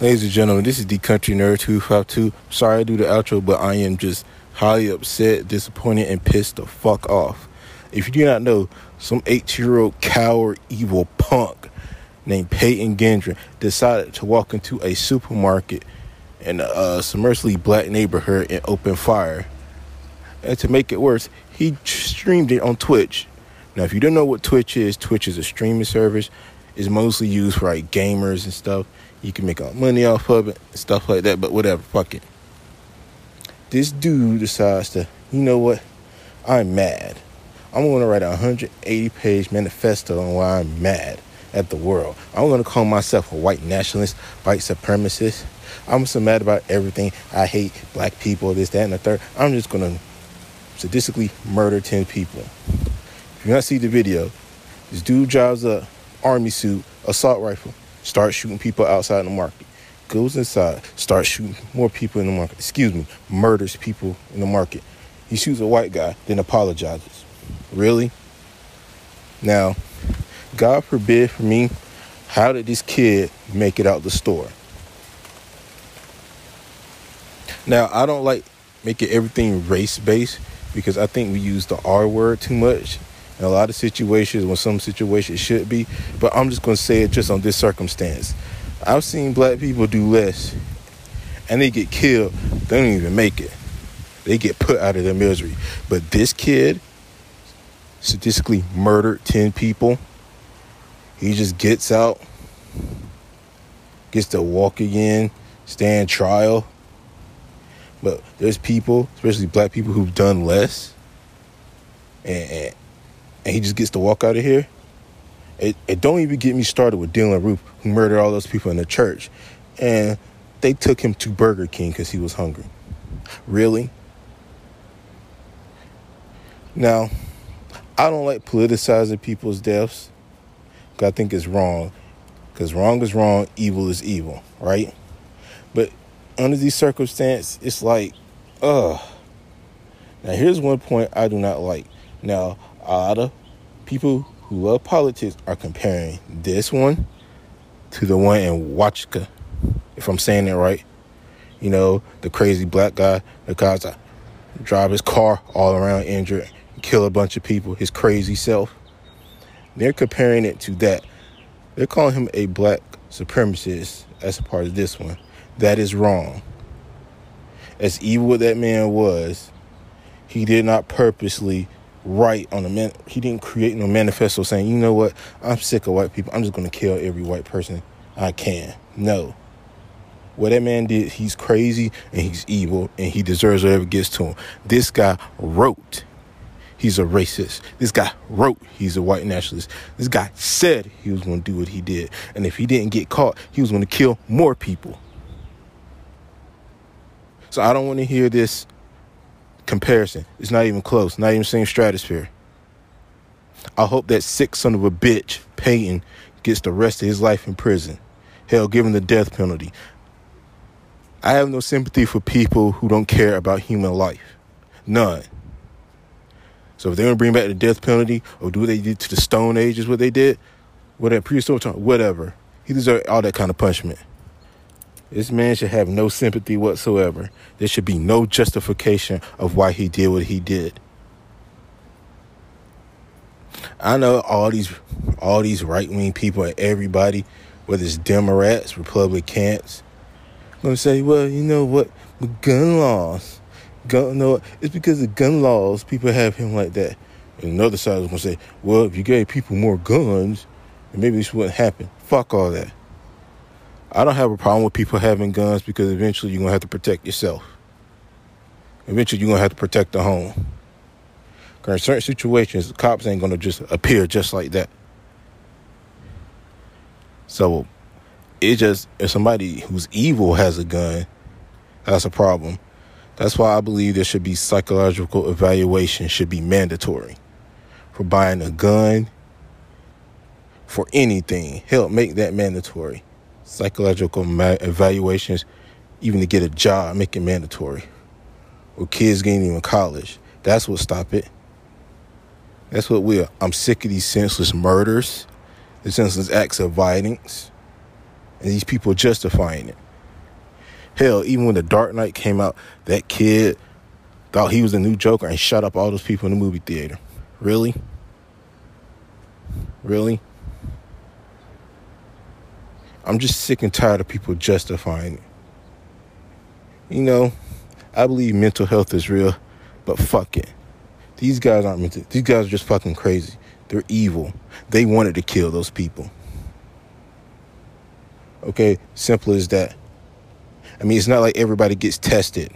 Ladies and gentlemen, this is the Country Nerd 252. Sorry I do the outro, but I am just highly upset, disappointed, and pissed the fuck off. If you do not know, some 18 year old coward, evil punk named Peyton Gendron decided to walk into a supermarket in a uh, submergibly black neighborhood and open fire. And to make it worse, he streamed it on Twitch. Now, if you don't know what Twitch is, Twitch is a streaming service. It's mostly used for like gamers and stuff. You can make money off of it, stuff like that. But whatever, fuck it. This dude decides to, you know what? I'm mad. I'm going to write a 180 page manifesto on why I'm mad at the world. I'm going to call myself a white nationalist, white supremacist. I'm so mad about everything. I hate black people, this, that, and the third. I'm just going to sadistically murder 10 people. If you not see the video, this dude drives a army suit, assault rifle, starts shooting people outside the market. Goes inside, starts shooting more people in the market. Excuse me, murders people in the market. He shoots a white guy, then apologizes. Really? Now, God forbid for me, how did this kid make it out the store? Now, I don't like making everything race based because I think we use the R word too much in a lot of situations when some situations should be. But I'm just going to say it just on this circumstance. I've seen black people do less and they get killed. They don't even make it. They get put out of their misery. But this kid statistically murdered 10 people. He just gets out, gets to walk again, stand trial. But there's people, especially black people, who've done less. And, and, and he just gets to walk out of here. It, it don't even get me started with Dylann Roof, who murdered all those people in the church. And they took him to Burger King because he was hungry. Really? Now, I don't like politicizing people's deaths. I think it's wrong. Because wrong is wrong, evil is evil, right? But under these circumstances, it's like, ugh. Now, here's one point I do not like. Now, a lot of people who love politics are comparing this one to the one in Wachka, if I'm saying it right. You know, the crazy black guy that guys drive his car all around injured, kill a bunch of people, his crazy self. They're comparing it to that. They're calling him a black supremacist as a part of this one. That is wrong. As evil as that man was, he did not purposely write on the man. He didn't create no manifesto saying, "You know what? I'm sick of white people. I'm just going to kill every white person I can." No. What that man did, he's crazy and he's evil and he deserves whatever gets to him. This guy wrote he's a racist. This guy wrote he's a white nationalist. This guy said he was going to do what he did. And if he didn't get caught, he was going to kill more people. So I don't want to hear this comparison. It's not even close, not even same stratosphere. I hope that sick son of a bitch, Peyton, gets the rest of his life in prison. Hell, given the death penalty. I have no sympathy for people who don't care about human life. None. So if they're gonna bring back the death penalty or do what they did to the Stone Ages, what they did, whatever prehistoric time, whatever, he deserves all that kind of punishment. This man should have no sympathy whatsoever. There should be no justification of why he did what he did. I know all these all these right wing people and everybody, whether it's Democrats, Republicans, gonna say, well, you know what, gun laws, gun no, it's because of gun laws people have him like that. And another side is gonna say, well, if you gave people more guns, maybe this wouldn't happen. Fuck all that. I don't have a problem with people having guns because eventually you're going to have to protect yourself. Eventually you're going to have to protect the home. Because in certain situations, the cops ain't going to just appear just like that. So it just if somebody who's evil has a gun, that's a problem. That's why I believe there should be psychological evaluation should be mandatory for buying a gun for anything. Help make that mandatory. Psychological evaluations, even to get a job, make it mandatory. Or kids getting into college. That's what stop it. That's what we are. I'm sick of these senseless murders, the senseless acts of violence, and these people justifying it. Hell, even when The Dark Knight came out, that kid thought he was the new Joker and shut up all those people in the movie theater. Really? Really? I'm just sick and tired of people justifying it. You know, I believe mental health is real, but fuck it. These guys aren't mental. These guys are just fucking crazy. They're evil. They wanted to kill those people. Okay, simple as that. I mean, it's not like everybody gets tested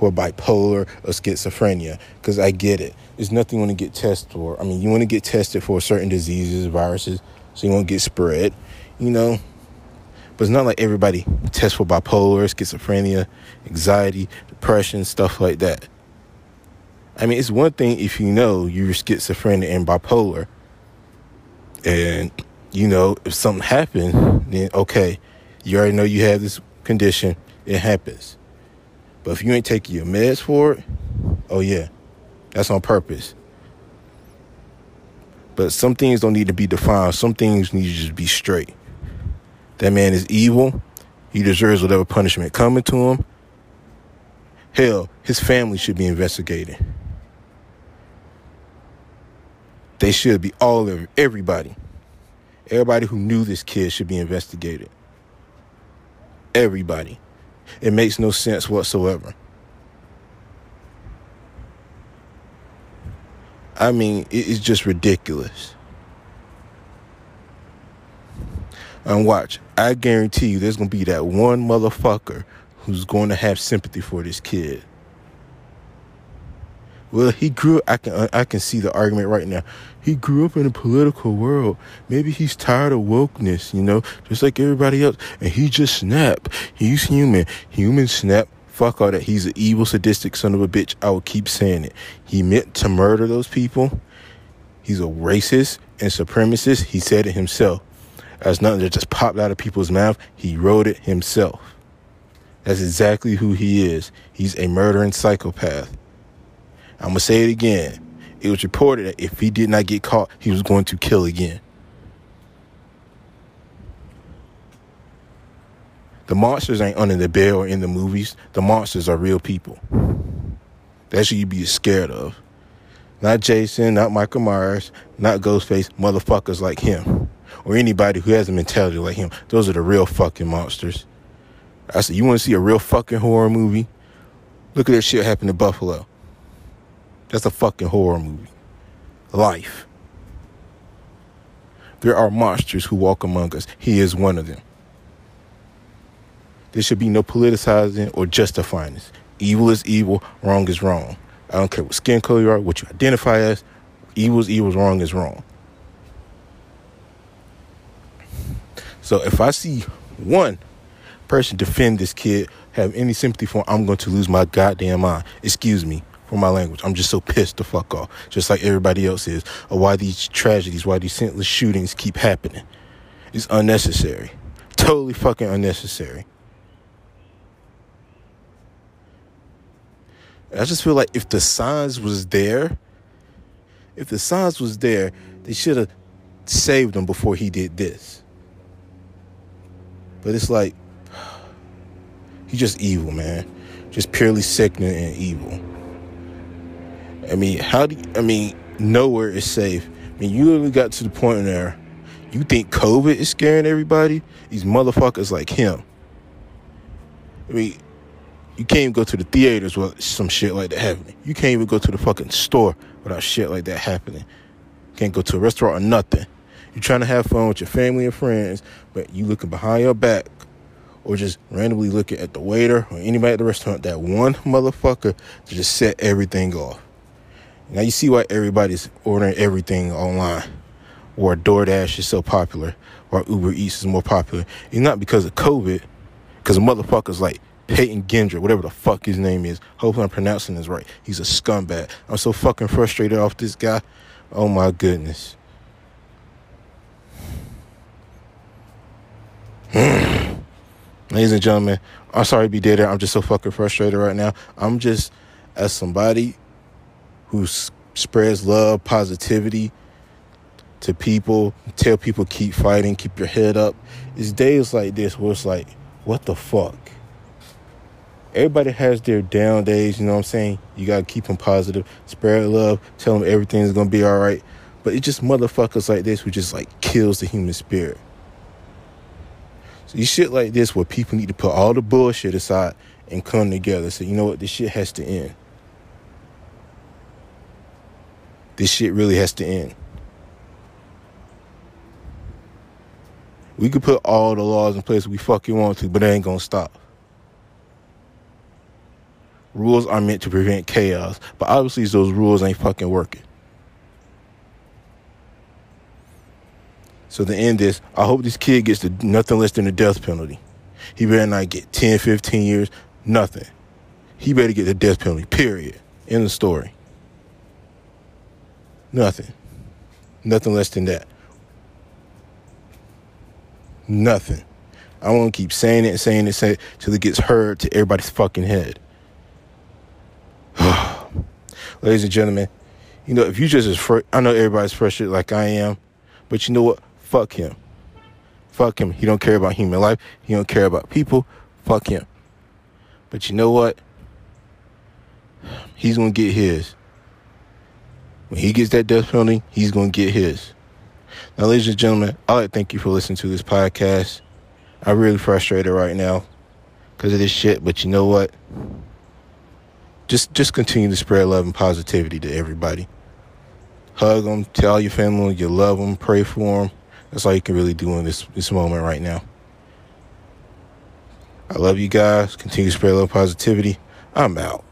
for bipolar or schizophrenia, because I get it. There's nothing you want to get tested for. I mean, you want to get tested for certain diseases, viruses, so you won't get spread, you know. But it's not like everybody tests for bipolar, schizophrenia, anxiety, depression, stuff like that. I mean, it's one thing if you know you're schizophrenic and bipolar, and you know if something happened, then okay, you already know you have this condition, it happens. But if you ain't taking your meds for it, oh yeah, that's on purpose. But some things don't need to be defined. Some things need to just be straight. That man is evil. He deserves whatever punishment coming to him. Hell, his family should be investigated. They should be all of everybody. Everybody who knew this kid should be investigated everybody. It makes no sense whatsoever. I mean, it's just ridiculous. And watch, I guarantee you there's going to be that one motherfucker who's going to have sympathy for this kid. Well, he grew. I can I can see the argument right now. He grew up in a political world. Maybe he's tired of wokeness, you know, just like everybody else. And he just snapped. He's human. Human snap. Fuck all that. He's an evil, sadistic son of a bitch. I will keep saying it. He meant to murder those people. He's a racist and supremacist. He said it himself. That's nothing that just popped out of people's mouth. He wrote it himself. That's exactly who he is. He's a murdering psychopath. I'm going to say it again. It was reported that if he did not get caught, he was going to kill again. The monsters ain't under the bed or in the movies. The monsters are real people. That's what you be scared of. Not Jason, not Michael Myers, not Ghostface, motherfuckers like him. Or anybody who has a mentality like him. Those are the real fucking monsters. I said, you want to see a real fucking horror movie? Look at that shit happen in Buffalo. That's a fucking horror movie. Life. There are monsters who walk among us. He is one of them. There should be no politicizing or justifying this. Evil is evil, wrong is wrong. I don't care what skin color you are, what you identify as. Evil is evil, wrong is wrong. So if I see one person defend this kid, have any sympathy for him, I'm going to lose my goddamn mind. Excuse me for my language. I'm just so pissed the fuck off, just like everybody else is, of why these tragedies, why these senseless shootings keep happening. It's unnecessary. Totally fucking unnecessary. I just feel like if the signs was there, if the signs was there, they should have saved him before he did this. But it's like he's just evil, man. Just purely sickening and evil. I mean, how do you, I mean, nowhere is safe. I mean, you really got to the point there. you think COVID is scaring everybody? These motherfuckers like him. I mean, you can't even go to the theaters without some shit like that happening. You can't even go to the fucking store without shit like that happening. You can't go to a restaurant or nothing. You're trying to have fun with your family and friends, but you looking behind your back or just randomly looking at the waiter or anybody at the restaurant, that one motherfucker to just set everything off. Now you see why everybody's ordering everything online. or DoorDash is so popular or Uber Eats is more popular. It's not because of COVID, because motherfuckers like Peyton Gendra, whatever the fuck his name is. Hopefully I'm pronouncing this right. He's a scumbag. I'm so fucking frustrated off this guy. Oh my goodness. Ladies and gentlemen, I'm sorry to be dead. I'm just so fucking frustrated right now. I'm just as somebody who spreads love, positivity to people, tell people keep fighting, keep your head up. It's days like this where it's like, what the fuck? Everybody has their down days, you know what I'm saying? You gotta keep them positive, spread love, tell them everything's gonna be all right. But it's just motherfuckers like this who just like kills the human spirit. So you shit like this where people need to put all the bullshit aside and come together. So you know what? This shit has to end. This shit really has to end. We could put all the laws in place we fucking want to, but they ain't gonna stop. Rules are meant to prevent chaos, but obviously those rules ain't fucking working. So to end this, I hope this kid gets the, nothing less than the death penalty. He better not get 10, 15 years, nothing. He better get the death penalty, period. In the story. Nothing. Nothing less than that. Nothing. I want to keep saying it and saying it, saying it till it gets heard to everybody's fucking head. Ladies and gentlemen, you know, if you just as fr- I know everybody's frustrated like I am, but you know what? Fuck him. Fuck him. He don't care about human life. He don't care about people. Fuck him. But you know what? He's gonna get his. When he gets that death penalty, he's gonna get his. Now, ladies and gentlemen, I'd like thank you for listening to this podcast. I'm really frustrated right now because of this shit, but you know what? Just just continue to spread love and positivity to everybody. Hug them, tell your family you love them, pray for them. That's all you can really do in this this moment right now. I love you guys. Continue to spread love and positivity. I'm out.